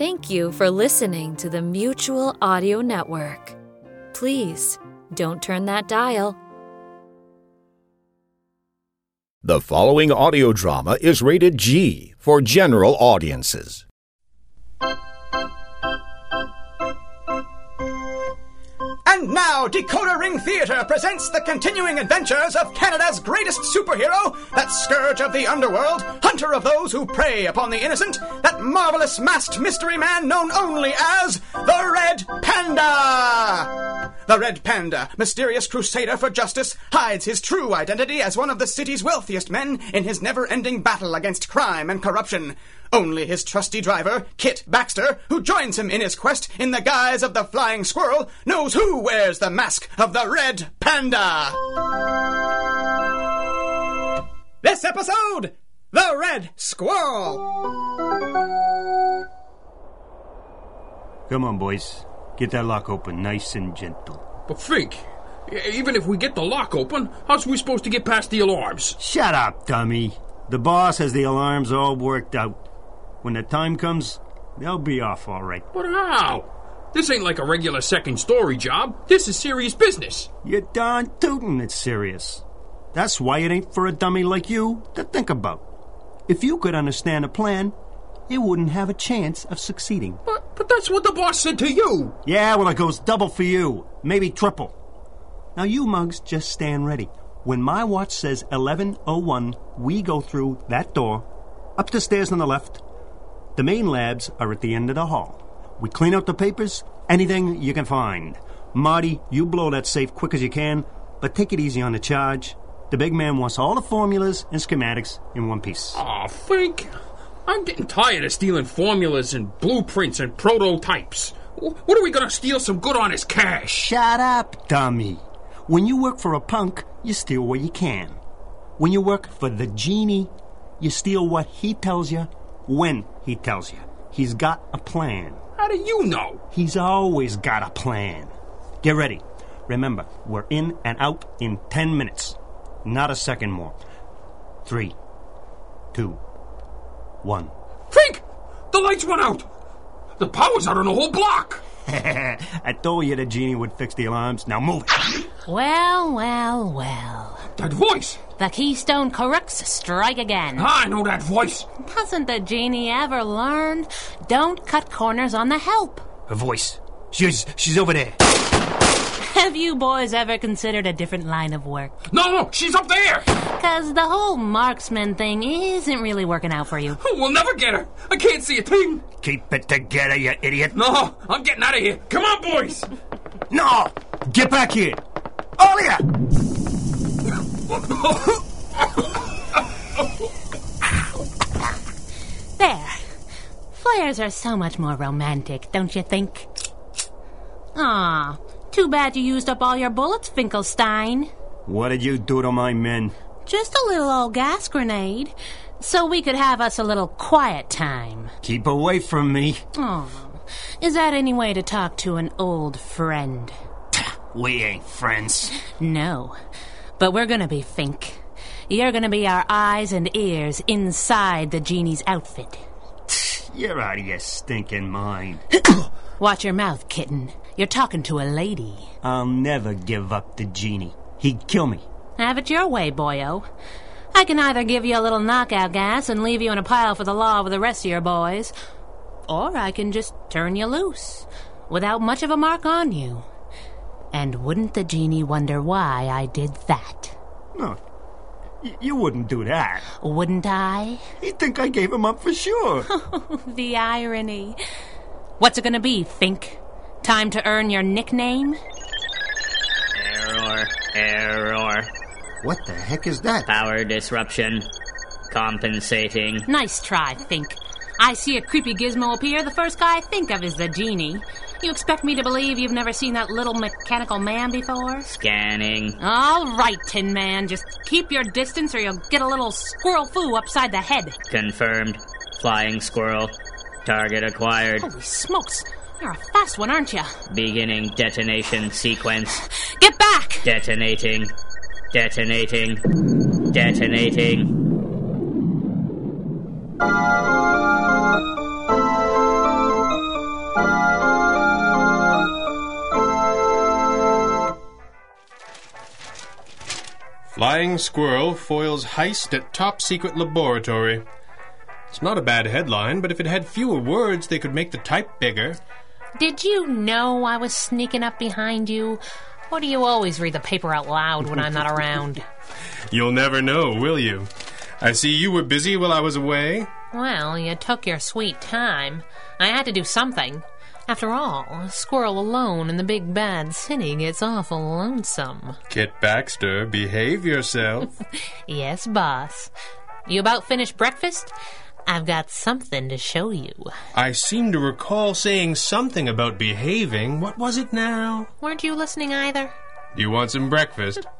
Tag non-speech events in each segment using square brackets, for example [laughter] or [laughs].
Thank you for listening to the Mutual Audio Network. Please don't turn that dial. The following audio drama is rated G for general audiences. Now, Ring Theatre presents the continuing adventures of Canada's greatest superhero, that scourge of the underworld, hunter of those who prey upon the innocent, that marvelous masked mystery man known only as the Red Panda! The Red Panda, mysterious crusader for justice, hides his true identity as one of the city's wealthiest men in his never ending battle against crime and corruption. Only his trusty driver, Kit Baxter, who joins him in his quest in the guise of the flying squirrel, knows who wears the mask of the Red Panda. This episode The Red Squirrel. Come on, boys. Get that lock open nice and gentle. But Fink, even if we get the lock open, how's we supposed to get past the alarms? Shut up, dummy. The boss has the alarms all worked out. When the time comes, they'll be off all right. But how? This ain't like a regular second story job. This is serious business. You're darn tootin' it's serious. That's why it ain't for a dummy like you to think about. If you could understand a plan, you wouldn't have a chance of succeeding. But, but that's what the boss said to you. Yeah, well, it goes double for you, maybe triple. Now, you mugs just stand ready. When my watch says 1101, we go through that door, up the stairs on the left. The main labs are at the end of the hall. We clean out the papers, anything you can find. Marty, you blow that safe quick as you can, but take it easy on the charge. The big man wants all the formulas and schematics in one piece. Aw, Fink. I'm getting tired of stealing formulas and blueprints and prototypes. What are we gonna steal some good honest cash? Shut up, dummy. When you work for a punk, you steal what you can. When you work for the genie, you steal what he tells you when he tells you. He's got a plan. How do you know? He's always got a plan. Get ready. Remember, we're in and out in ten minutes. Not a second more. Three, two, one. Fink! The lights went out! The power's out on the whole block! [laughs] [laughs] I told you the genie would fix the alarms. Now move it. Well, well, well. That voice! The Keystone Crooks strike again. I know that voice! Hasn't the genie ever learned? Don't cut corners on the help. Her voice. She's she's over there. Have you boys ever considered a different line of work? No, no, she's up there! Because the whole marksman thing isn't really working out for you. [laughs] We'll never get her! I can't see a thing! Keep it together, you idiot. No, I'm getting out of here! Come on, boys! No! Get back here! All of you! There. Flares are so much more romantic, don't you think? Ah, too bad you used up all your bullets, Finkelstein. What did you do to my men? Just a little old gas grenade, so we could have us a little quiet time. Keep away from me. Oh, is that any way to talk to an old friend? We ain't friends. No, but we're gonna be Fink. You're gonna be our eyes and ears inside the genie's outfit. You're out of your stinking mind. [coughs] Watch your mouth, kitten. You're talking to a lady. I'll never give up the genie. He'd kill me. Have it your way, boyo. I can either give you a little knockout gas and leave you in a pile for the law with the rest of your boys, or I can just turn you loose without much of a mark on you. And wouldn't the genie wonder why I did that? No. Y- you wouldn't do that. Wouldn't I? He'd think I gave him up for sure. [laughs] the irony. What's it gonna be, Fink? Time to earn your nickname? Error, error, what the heck is that? power disruption, compensating. Nice try, Fink. I see a creepy gizmo appear. The first guy I think of is the genie. You expect me to believe you've never seen that little mechanical man before? Scanning. All right, Tin Man. Just keep your distance or you'll get a little squirrel foo upside the head. Confirmed. Flying squirrel. Target acquired. Holy smokes. You're a fast one, aren't you? Beginning detonation sequence. Get back! Detonating. Detonating. Detonating. Flying Squirrel foils heist at top secret laboratory. It's not a bad headline, but if it had fewer words, they could make the type bigger. Did you know I was sneaking up behind you? Or do you always read the paper out loud when I'm not around? [laughs] You'll never know, will you? I see you were busy while I was away. Well, you took your sweet time. I had to do something. After all, a squirrel alone in the big bad city gets awful lonesome. Kit Baxter, behave yourself. [laughs] Yes, boss. You about finished breakfast? I've got something to show you. I seem to recall saying something about behaving. What was it now? Weren't you listening either? You want some breakfast? [laughs]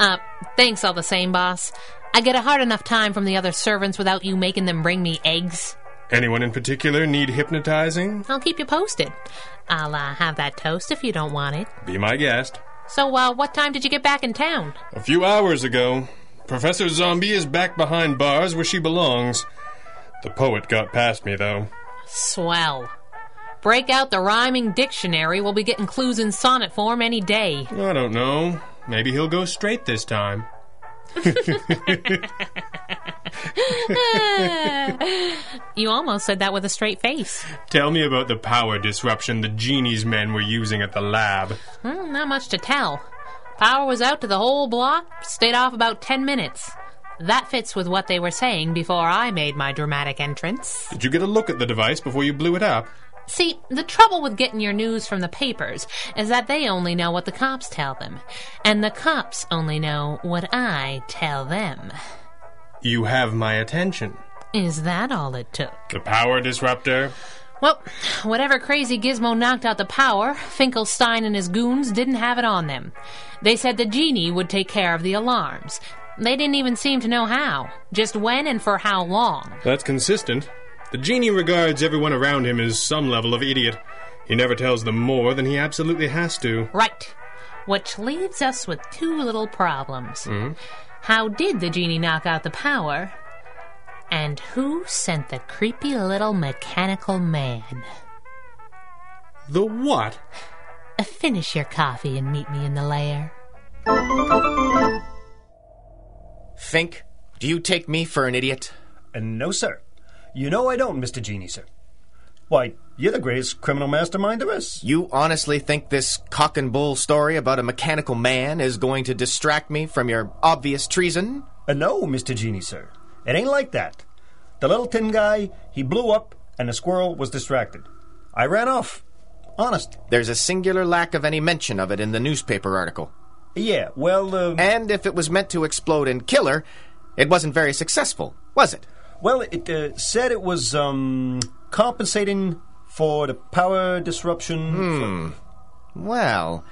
Uh, thanks all the same, boss. I get a hard enough time from the other servants without you making them bring me eggs. Anyone in particular need hypnotizing? I'll keep you posted. I'll uh, have that toast if you don't want it. Be my guest. So, uh, what time did you get back in town? A few hours ago. Professor Zombie is back behind bars where she belongs. The poet got past me, though. Swell. Break out the rhyming dictionary. We'll be getting clues in sonnet form any day. I don't know. Maybe he'll go straight this time. You almost said that with a straight face. Tell me about the power disruption the genie's men were using at the lab. Hmm, not much to tell. Power was out to the whole block, stayed off about ten minutes. That fits with what they were saying before I made my dramatic entrance. Did you get a look at the device before you blew it up? See, the trouble with getting your news from the papers is that they only know what the cops tell them, and the cops only know what I tell them. You have my attention. Is that all it took? The power disruptor? Well, whatever crazy gizmo knocked out the power, Finkelstein and his goons didn't have it on them. They said the genie would take care of the alarms. They didn't even seem to know how, just when and for how long. That's consistent. The genie regards everyone around him as some level of idiot. He never tells them more than he absolutely has to. Right. Which leaves us with two little problems. Hmm. How did the genie knock out the power? And who sent the creepy little mechanical man? The what? Uh, Finish your coffee and meet me in the lair. Fink, do you take me for an idiot? And no, sir. You know I don't, Mr. Genie, sir. Why, you're the greatest criminal mastermind there is. You honestly think this cock and bull story about a mechanical man is going to distract me from your obvious treason? Uh, no, Mr. Genie, sir. It ain't like that. The little tin guy, he blew up, and the squirrel was distracted. I ran off. Honest. There's a singular lack of any mention of it in the newspaper article. Yeah, well, uh, And if it was meant to explode and kill her, it wasn't very successful, was it? Well, it uh, said it was um, compensating for the power disruption. for- Well,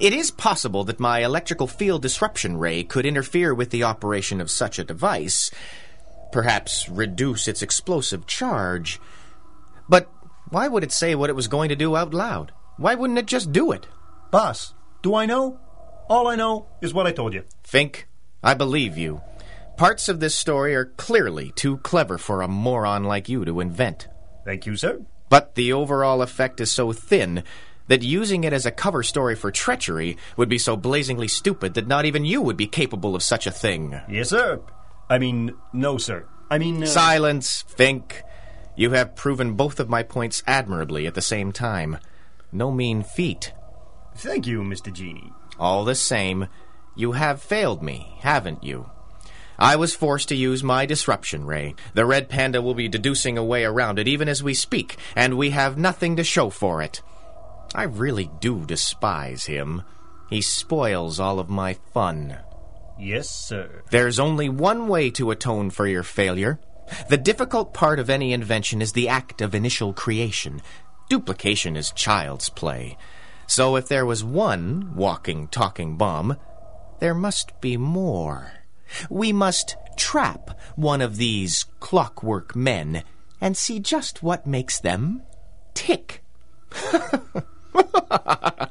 it is possible that my electrical field disruption ray could interfere with the operation of such a device, perhaps reduce its explosive charge. But why would it say what it was going to do out loud? Why wouldn't it just do it? Boss, do I know? All I know is what I told you. Fink, I believe you. Parts of this story are clearly too clever for a moron like you to invent. Thank you, sir. But the overall effect is so thin that using it as a cover story for treachery would be so blazingly stupid that not even you would be capable of such a thing. Yes, sir. I mean, no, sir. I mean, uh, Silence, Fink. You have proven both of my points admirably at the same time. No mean feat. thank you, Mr. Genie. All the same, you have failed me, haven't you? I was forced to use my disruption ray. The red panda will be deducing a way around it even as we speak, and we have nothing to show for it. I really do despise him. He spoils all of my fun. Yes, sir. There's only one way to atone for your failure. The difficult part of any invention is the act of initial creation. Duplication is child's play. So if there was one walking, talking bomb, there must be more. We must trap one of these clockwork men and see just what makes them tick. [laughs]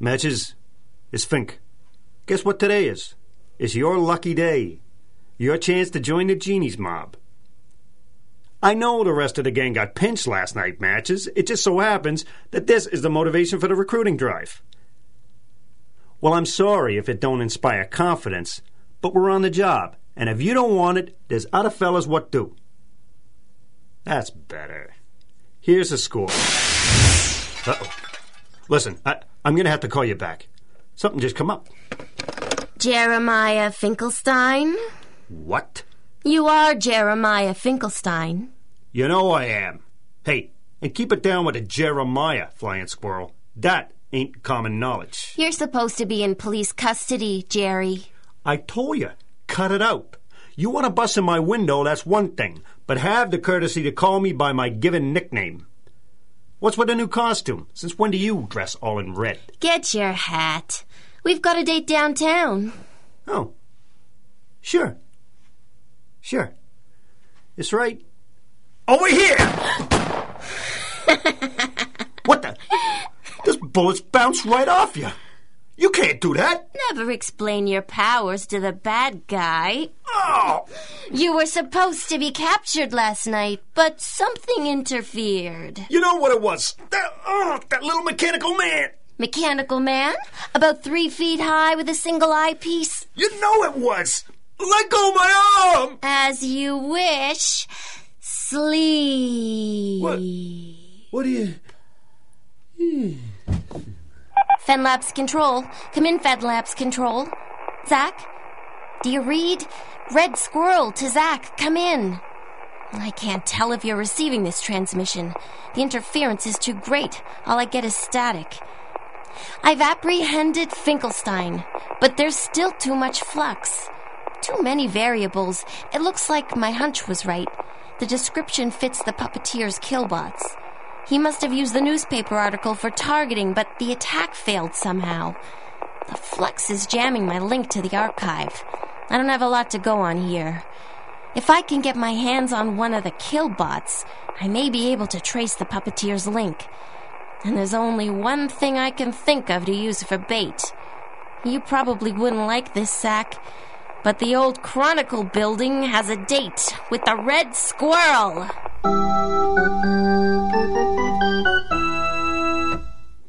Matches, it's Fink. Guess what today is? It's your lucky day. Your chance to join the Genie's mob. I know the rest of the gang got pinched last night matches. It just so happens that this is the motivation for the recruiting drive. Well, I'm sorry if it don't inspire confidence, but we're on the job, and if you don't want it, there's other fellas what do. That's better. Here's the score. Uh-oh. Listen, I, I'm going to have to call you back. Something just come up. Jeremiah Finkelstein? What? You are Jeremiah Finkelstein. You know I am. Hey, and keep it down with the Jeremiah, flying squirrel. That ain't common knowledge. You're supposed to be in police custody, Jerry. I told you, cut it out. You want to bust in my window, that's one thing, but have the courtesy to call me by my given nickname. What's with the new costume? Since when do you dress all in red? Get your hat. We've got a date downtown. Oh. Sure. Sure. It's right over here! [laughs] what the? Those bullets bounce right off you. You can't do that. Never explain your powers to the bad guy. Oh! You were supposed to be captured last night, but something interfered. You know what it was? That, oh, that little mechanical man. Mechanical man? About three feet high with a single eyepiece? You know it was. Let go of my arm. As you wish. Sleep. What? What do you. Fenlabs Control. Come in, Fenlabs Control. Zach? Do you read? Red Squirrel to Zach. Come in. I can't tell if you're receiving this transmission. The interference is too great. All I get is static. I've apprehended Finkelstein, but there's still too much flux. Too many variables. It looks like my hunch was right. The description fits the puppeteer's killbots. He must have used the newspaper article for targeting, but the attack failed somehow. The flux is jamming my link to the archive. I don't have a lot to go on here. If I can get my hands on one of the killbots, I may be able to trace the puppeteer's link. And there's only one thing I can think of to use for bait. You probably wouldn't like this, Zach, but the old Chronicle building has a date with the Red Squirrel.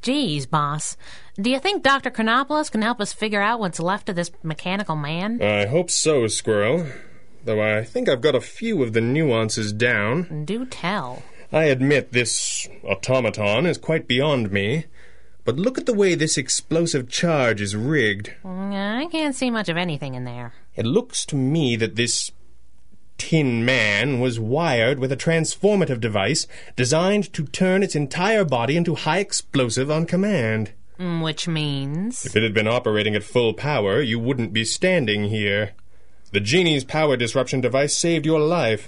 Geez, boss. Do you think Dr. Chronopoulos can help us figure out what's left of this mechanical man? I hope so, Squirrel. Though I think I've got a few of the nuances down. Do tell. I admit this automaton is quite beyond me. But look at the way this explosive charge is rigged. Mm, I can't see much of anything in there. It looks to me that this Tin Man was wired with a transformative device designed to turn its entire body into high explosive on command. Mm, Which means. If it had been operating at full power, you wouldn't be standing here. The genie's power disruption device saved your life.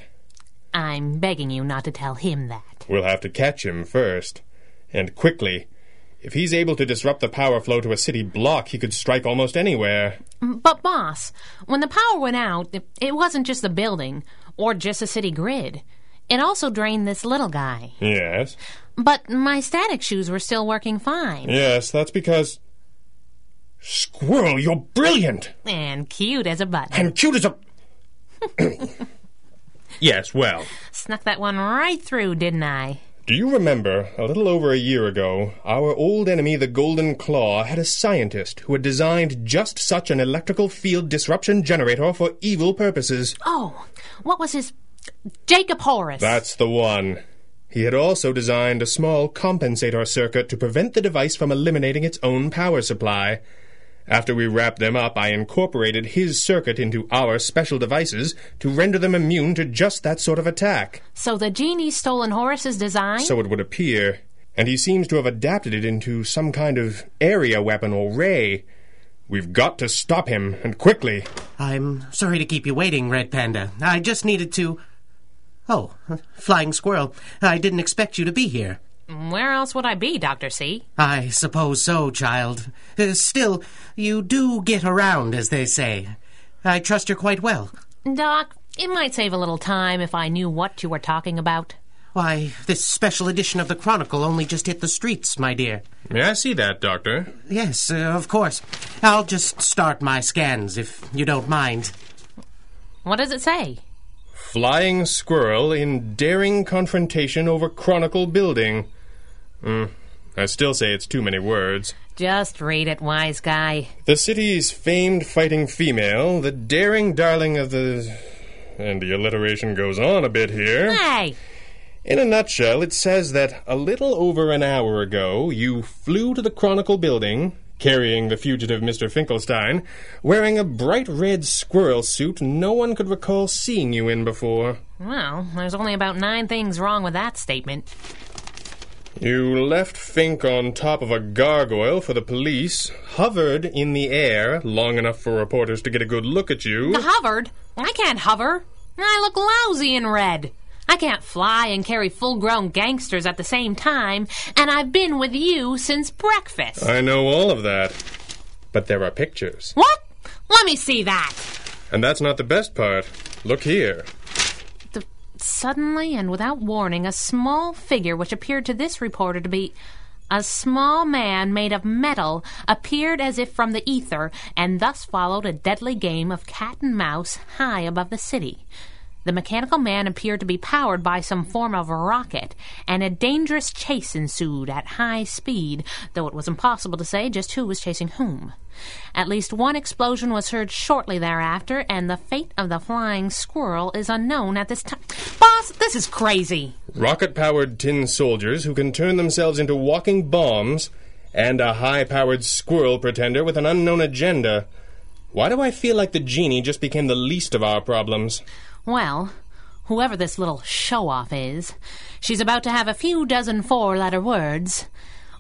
I'm begging you not to tell him that. We'll have to catch him first. And quickly. If he's able to disrupt the power flow to a city block, he could strike almost anywhere. But, boss, when the power went out, it- wasn't just the building or just the city grid. It also drained this little guy. Yes. But my static shoes were still working fine. Yes, that's because. Squirrel, you're brilliant! And cute as a button. And cute as a. [laughs] yes, well. Snuck that one right through, didn't I? Do you remember, a little over a year ago, our old enemy, the Golden Claw, had a scientist who had designed just such an electrical field disruption generator for evil purposes? Oh, what was his. Jacob Horace. That's the one. He had also designed a small compensator circuit to prevent the device from eliminating its own power supply. After we wrapped them up, I incorporated his circuit into our special devices to render them immune to just that sort of attack. So the genie's stolen Horace's design? So it would appear. And he seems to have adapted it into some kind of area weapon or ray. We've got to stop him, and quickly. I'm sorry to keep you waiting, Red Panda. I just needed to. Oh, Flying Squirrel. I didn't expect you to be here. Where else would I be, Dr. C? I suppose so, child. Uh, still, you do get around, as they say. I trust you're quite well. Doc, it might save a little time if I knew what you were talking about. Why, this special edition of the Chronicle only just hit the streets, my dear. May I see that, Doctor? Yes, uh, of course. I'll just start my scans, if you don't mind. What does it say? Flying squirrel in daring confrontation over Chronicle building. Hmm. I still say it's too many words. Just read it, wise guy. The city's famed fighting female, the daring darling of the. And the alliteration goes on a bit here. Hey! In a nutshell, it says that a little over an hour ago, you flew to the Chronicle building, carrying the fugitive Mr. Finkelstein, wearing a bright red squirrel suit no one could recall seeing you in before. Well, there's only about nine things wrong with that statement. You left Fink on top of a gargoyle for the police, hovered in the air long enough for reporters to get a good look at you. Hovered? I can't hover. I look lousy in red. I can't fly and carry full grown gangsters at the same time, and I've been with you since breakfast. I know all of that. But there are pictures. What? Let me see that. And that's not the best part. Look here. Suddenly and without warning, a small figure, which appeared to this reporter to be a small man made of metal, appeared as if from the ether, and thus followed a deadly game of cat and mouse high above the city. The mechanical man appeared to be powered by some form of rocket, and a dangerous chase ensued at high speed, though it was impossible to say just who was chasing whom. At least one explosion was heard shortly thereafter, and the fate of the flying squirrel is unknown at this time. Boss, this is crazy. Rocket powered tin soldiers who can turn themselves into walking bombs, and a high powered squirrel pretender with an unknown agenda. Why do I feel like the genie just became the least of our problems? Well, whoever this little show off is, she's about to have a few dozen four letter words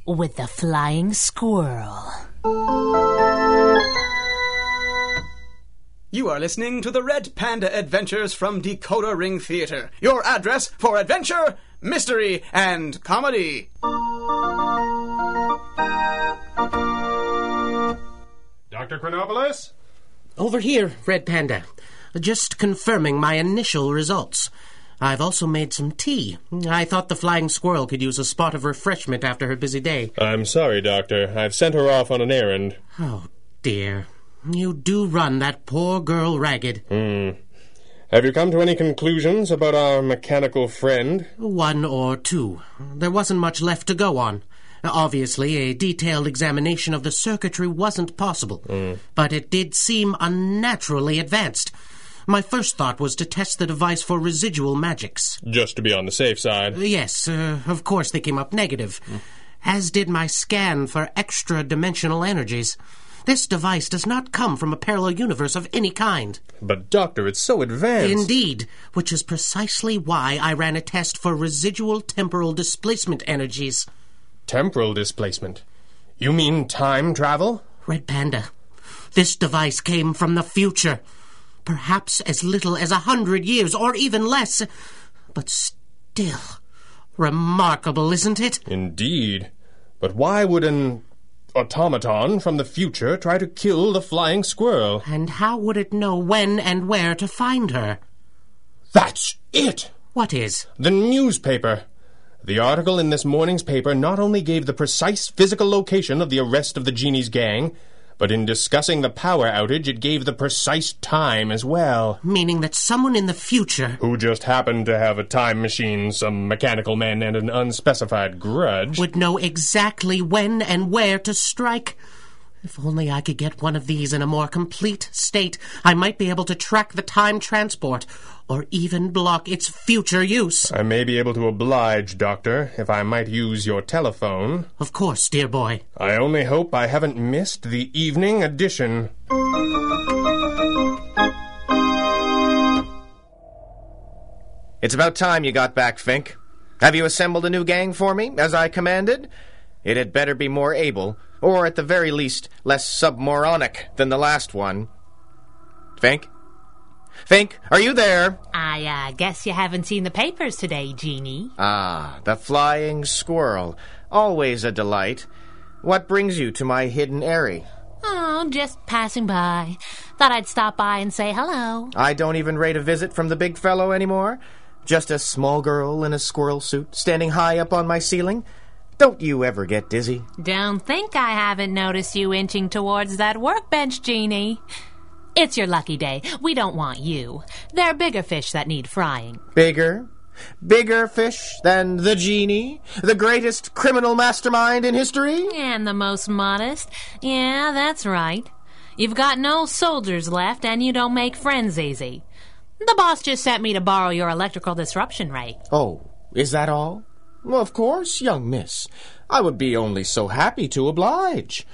with the flying squirrel. You are listening to the Red Panda Adventures from Decoder Ring Theater, your address for adventure, mystery, and comedy. Dr. Chronopoulos? Over here, Red Panda. Just confirming my initial results. I've also made some tea. I thought the flying squirrel could use a spot of refreshment after her busy day. I'm sorry, Doctor. I've sent her off on an errand. Oh, dear. You do run that poor girl ragged. Hmm. Have you come to any conclusions about our mechanical friend? One or two. There wasn't much left to go on. Obviously, a detailed examination of the circuitry wasn't possible, Mm. but it did seem unnaturally advanced. My first thought was to test the device for residual magics. Just to be on the safe side. Yes, uh, of course they came up negative, as did my scan for extra dimensional energies. This device does not come from a parallel universe of any kind. But, Doctor, it's so advanced. Indeed, which is precisely why I ran a test for residual temporal displacement energies. Temporal displacement. You mean time travel? Red Panda, this device came from the future. Perhaps as little as a hundred years, or even less. But still, remarkable, isn't it? Indeed. But why would an automaton from the future try to kill the flying squirrel? And how would it know when and where to find her? That's it! What is? The newspaper. The article in this morning's paper not only gave the precise physical location of the arrest of the genie's gang, but in discussing the power outage, it gave the precise time as well. Meaning that someone in the future Who just happened to have a time machine, some mechanical men, and an unspecified grudge. would know exactly when and where to strike. If only I could get one of these in a more complete state, I might be able to track the time transport, or even block its future use. I may be able to oblige, Doctor, if I might use your telephone. Of course, dear boy. I only hope I haven't missed the evening edition. It's about time you got back, Fink. Have you assembled a new gang for me, as I commanded? It had better be more able, or at the very least, less submoronic than the last one. Fink? Fink, are you there? I uh, guess you haven't seen the papers today, Genie. Ah, the flying squirrel. Always a delight. What brings you to my hidden eyrie? Oh, just passing by. Thought I'd stop by and say hello. I don't even rate a visit from the big fellow anymore. Just a small girl in a squirrel suit standing high up on my ceiling. Don't you ever get dizzy? Don't think I haven't noticed you inching towards that workbench, Genie. It's your lucky day. We don't want you. There are bigger fish that need frying. Bigger? Bigger fish than the genie? The greatest criminal mastermind in history? And the most modest. Yeah, that's right. You've got no soldiers left, and you don't make friends easy. The boss just sent me to borrow your electrical disruption ray. Oh, is that all? Well, of course, young miss. I would be only so happy to oblige.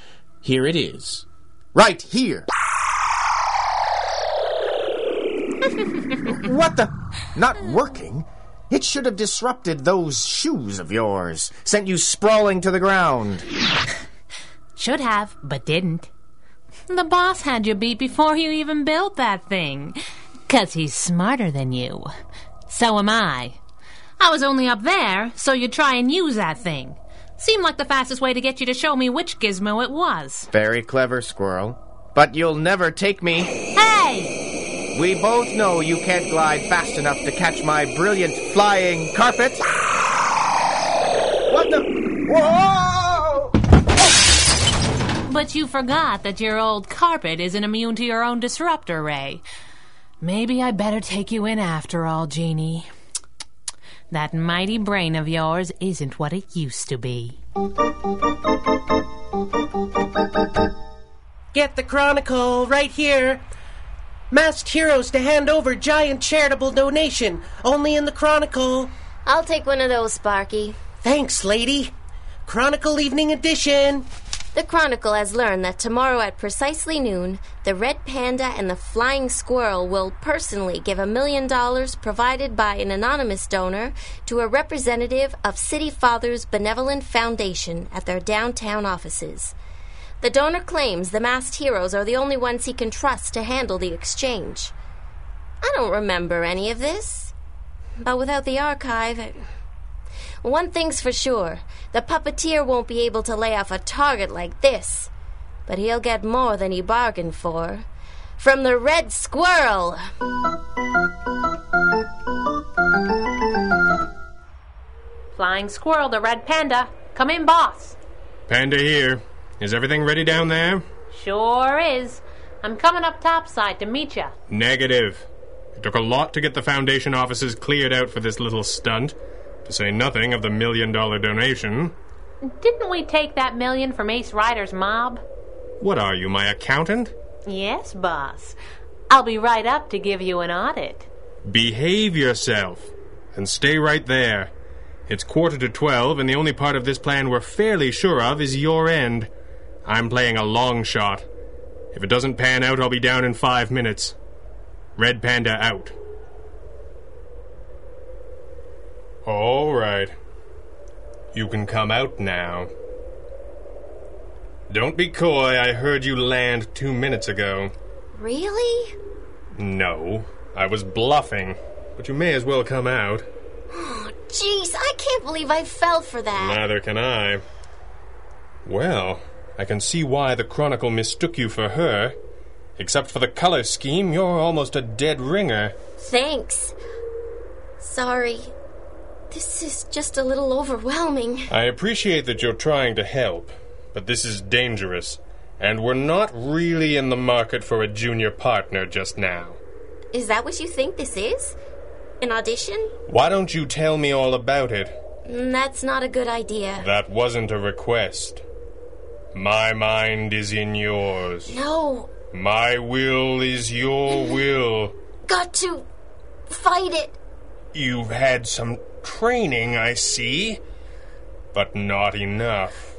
Here it is. Right here. What the? Not working? It should have disrupted those shoes of yours, sent you sprawling to the ground. [laughs] Should have, but didn't. The boss had you beat before you even built that thing. 'Cause he's smarter than you. So am I. I was only up there, so you'd try and use that thing. Seemed like the fastest way to get you to show me which gizmo it was. Very clever, Squirrel. But you'll never take me. Hey! We both know you can't glide fast enough to catch my brilliant flying carpet. What the? Whoa! But you forgot that your old carpet isn't immune to your own disruptor ray. Maybe I better take you in after all, Genie. That mighty brain of yours isn't what it used to be. Get the Chronicle right here. Masked heroes to hand over giant charitable donation. Only in the Chronicle. I'll take one of those, Sparky. Thanks, lady. Chronicle Evening Edition. The Chronicle has learned that tomorrow at precisely noon, the Red Panda and the Flying Squirrel will personally give a million dollars provided by an anonymous donor to a representative of City Fathers Benevolent Foundation at their downtown offices. The donor claims the masked heroes are the only ones he can trust to handle the exchange. I don't remember any of this, but without the archive, it... One thing's for sure the puppeteer won't be able to lay off a target like this, but he'll get more than he bargained for. From the Red Squirrel! Flying Squirrel, the Red Panda. Come in, boss. Panda here. Is everything ready down there? Sure is. I'm coming up topside to meet ya. Negative. It took a lot to get the Foundation offices cleared out for this little stunt, to say nothing of the million dollar donation. Didn't we take that million from Ace Rider's mob? What are you, my accountant? Yes, boss. I'll be right up to give you an audit. Behave yourself. And stay right there. It's quarter to twelve, and the only part of this plan we're fairly sure of is your end. I'm playing a long shot. If it doesn't pan out, I'll be down in five minutes. Red Panda out. All right. You can come out now. Don't be coy, I heard you land two minutes ago. Really? No, I was bluffing. But you may as well come out. Oh, [gasps] jeez, I can't believe I fell for that. Neither can I. Well, I can see why the Chronicle mistook you for her. Except for the color scheme, you're almost a dead ringer. Thanks. Sorry. This is just a little overwhelming. I appreciate that you're trying to help, but this is dangerous, and we're not really in the market for a junior partner just now. Is that what you think this is? An audition? Why don't you tell me all about it? Mm, That's not a good idea. That wasn't a request. My mind is in yours. No, My will is your will. got to fight it. You've had some training, I see, but not enough.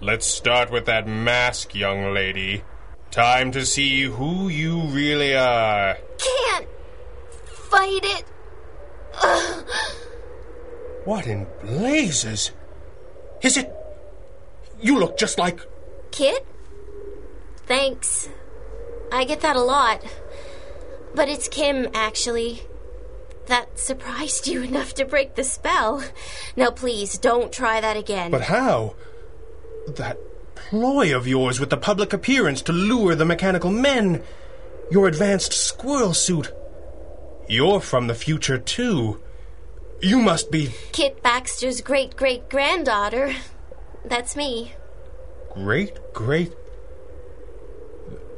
Let's start with that mask, young lady. Time to see who you really are. Can't fight it. Ugh. What in blazes? Is it? You look just like. Kit? Thanks. I get that a lot. But it's Kim, actually. That surprised you [laughs] enough to break the spell. Now, please, don't try that again. But how? That ploy of yours with the public appearance to lure the mechanical men. Your advanced squirrel suit. You're from the future, too. You must be Kit Baxter's great great granddaughter. That's me. great, great.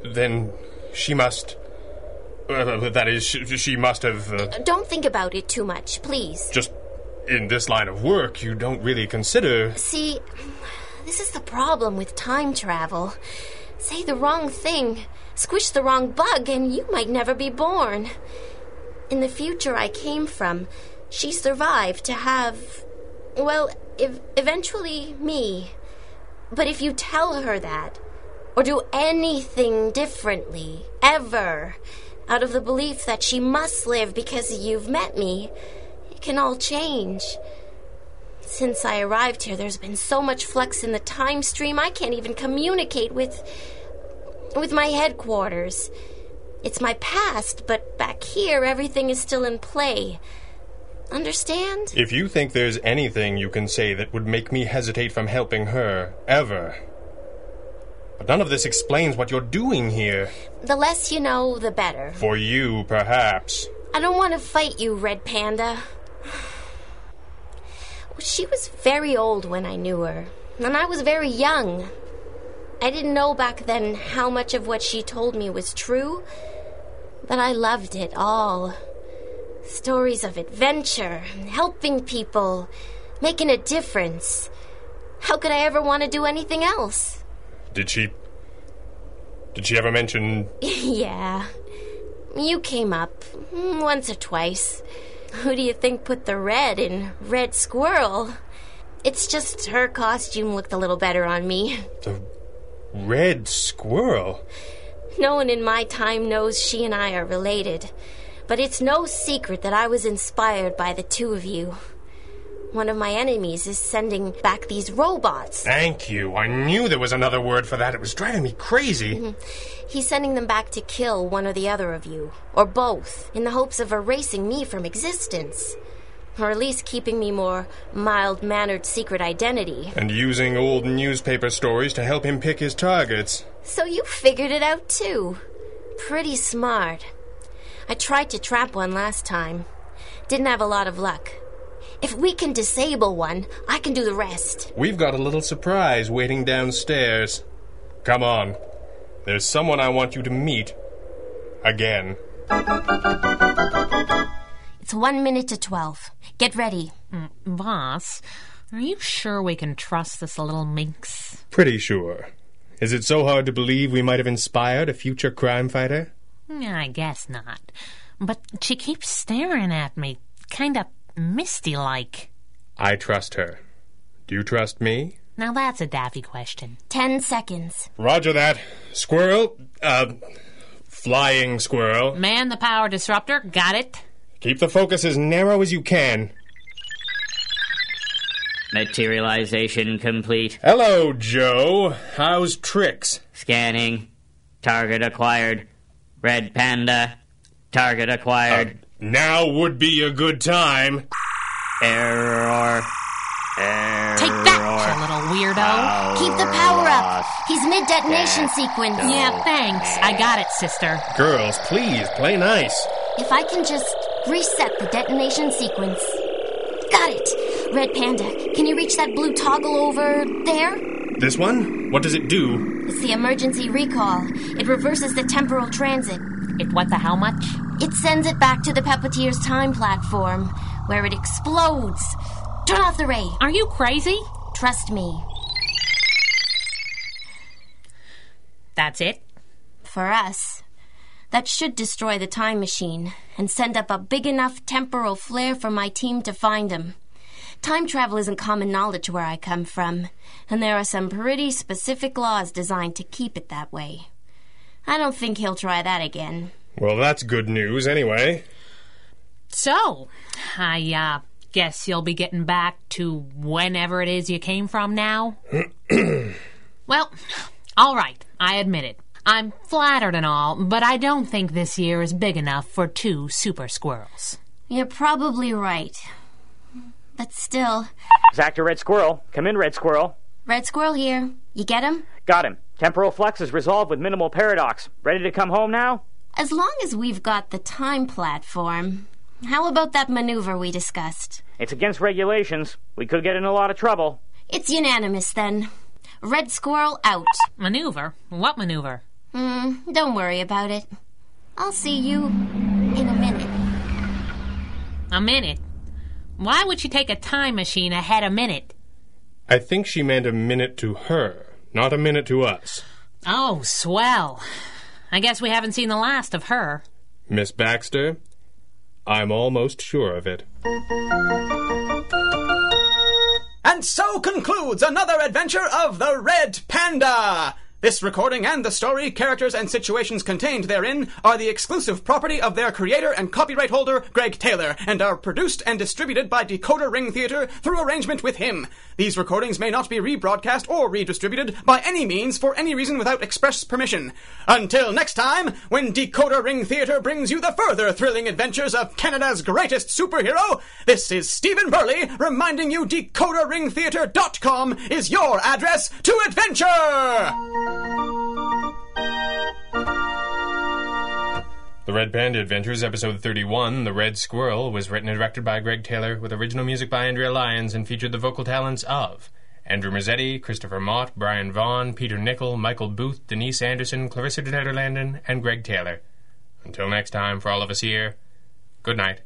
Then She must. Uh, that is, she, she must have. Uh, Don't think about it too much, please. just in this line of work, you don't really consider. See, this is the problem with time travel. Say the wrong thing, squish the wrong bug, and you might never be born. In the future I came from, she survived to have, well, ev- eventually me. But if you tell her that, or do anything differently, ever, out of the belief that she must live because you've met me, it can all change. Since I arrived here, there's been so much flux in the time stream, I can't even communicate with. with my headquarters. It's my past, but back here, everything is still in play. Understand? If you think there's anything you can say that would make me hesitate from helping her, ever. But none of this explains what you're doing here. The less you know, the better. For you, perhaps. I don't want to fight you, Red Panda. She was very old when I knew her, and I was very young. I didn't know back then how much of what she told me was true, but I loved it all. Stories of adventure, helping people, making a difference. How could I ever want to do anything else? Did she. Did she ever mention. [laughs] yeah. You came up once or twice. Who do you think put the red in Red Squirrel? It's just her costume looked a little better on me. [laughs] The red squirrel? No one in my time knows she and I are related. But it's no secret that I was inspired by the two of you. One of my enemies is sending back these robots. Thank you. I knew there was another word for that. It was driving me crazy. Mm-hmm. He's sending them back to kill one or the other of you, or both, in the hopes of erasing me from existence. Or at least keeping me more mild mannered secret identity. And using old newspaper stories to help him pick his targets. So you figured it out too. Pretty smart. I tried to trap one last time. Didn't have a lot of luck. If we can disable one, I can do the rest. We've got a little surprise waiting downstairs. Come on. There's someone I want you to meet. Again. It's one minute to twelve. Get ready. Mm, Boss, are you sure we can trust this little minx? Pretty sure. Is it so hard to believe we might have inspired a future crime fighter? I guess not. But she keeps staring at me, kind of misty like. I trust her. Do you trust me? Now that's a daffy question. Ten seconds. Roger that. Squirrel, uh, flying squirrel. Man the power disruptor, got it? Keep the focus as narrow as you can. Materialization complete. Hello, Joe. How's tricks? Scanning. Target acquired. Red Panda. Target acquired. Uh, now would be a good time. Error. Error. Take that, you little weirdo. Keep the power up. He's mid detonation sequence. Yeah, thanks. I got it, sister. Girls, please, play nice. If I can just reset the detonation sequence. Got it. Red Panda, can you reach that blue toggle over there? This one? What does it do? It's the emergency recall. It reverses the temporal transit. It what the how much? It sends it back to the Puppeteer's time platform, where it explodes. Turn off the ray. Are you crazy? Trust me. That's it? For us. That should destroy the time machine and send up a big enough temporal flare for my team to find him. Time travel isn't common knowledge where I come from, and there are some pretty specific laws designed to keep it that way. I don't think he'll try that again. Well, that's good news anyway. So, I, uh, guess you'll be getting back to whenever it is you came from now? [clears throat] well, all right, I admit it. I'm flattered and all, but I don't think this year is big enough for two super squirrels. You're probably right. But still, Zack to Red Squirrel. Come in, Red Squirrel. Red Squirrel here. You get him? Got him. Temporal flux is resolved with minimal paradox. Ready to come home now? As long as we've got the time platform. How about that maneuver we discussed? It's against regulations. We could get in a lot of trouble. It's unanimous then. Red Squirrel out. Maneuver? What maneuver? Hmm, don't worry about it. I'll see you in a minute. A minute? Why would she take a time machine ahead a minute? I think she meant a minute to her, not a minute to us. Oh, swell. I guess we haven't seen the last of her. Miss Baxter, I'm almost sure of it. And so concludes another adventure of the Red Panda! This recording and the story, characters, and situations contained therein are the exclusive property of their creator and copyright holder, Greg Taylor, and are produced and distributed by Decoder Ring Theater through arrangement with him. These recordings may not be rebroadcast or redistributed by any means for any reason without express permission. Until next time, when Decoder Ring Theater brings you the further thrilling adventures of Canada's greatest superhero, this is Stephen Burley reminding you DecoderRingTheater.com is your address to adventure! The Red Panda Adventures, Episode 31, The Red Squirrel, was written and directed by Greg Taylor, with original music by Andrea Lyons, and featured the vocal talents of Andrew Mazzetti, Christopher Mott, Brian Vaughn, Peter Nickel, Michael Booth, Denise Anderson, Clarissa de Nederlanden, and Greg Taylor. Until next time, for all of us here, good night.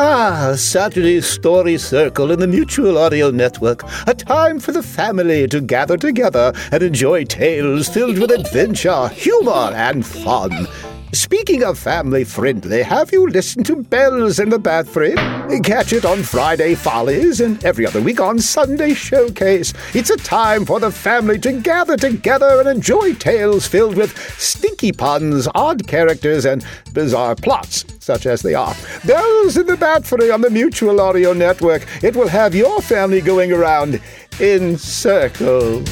Ah, Saturday Story Circle in the Mutual Audio Network. A time for the family to gather together and enjoy tales filled with adventure, humor, and fun. Speaking of family friendly, have you listened to Bells in the Bathroom? Catch it on Friday Follies and every other week on Sunday Showcase. It's a time for the family to gather together and enjoy tales filled with stinky puns, odd characters, and bizarre plots, such as they are. Bells in the Bathroom on the Mutual Audio Network. It will have your family going around in circles.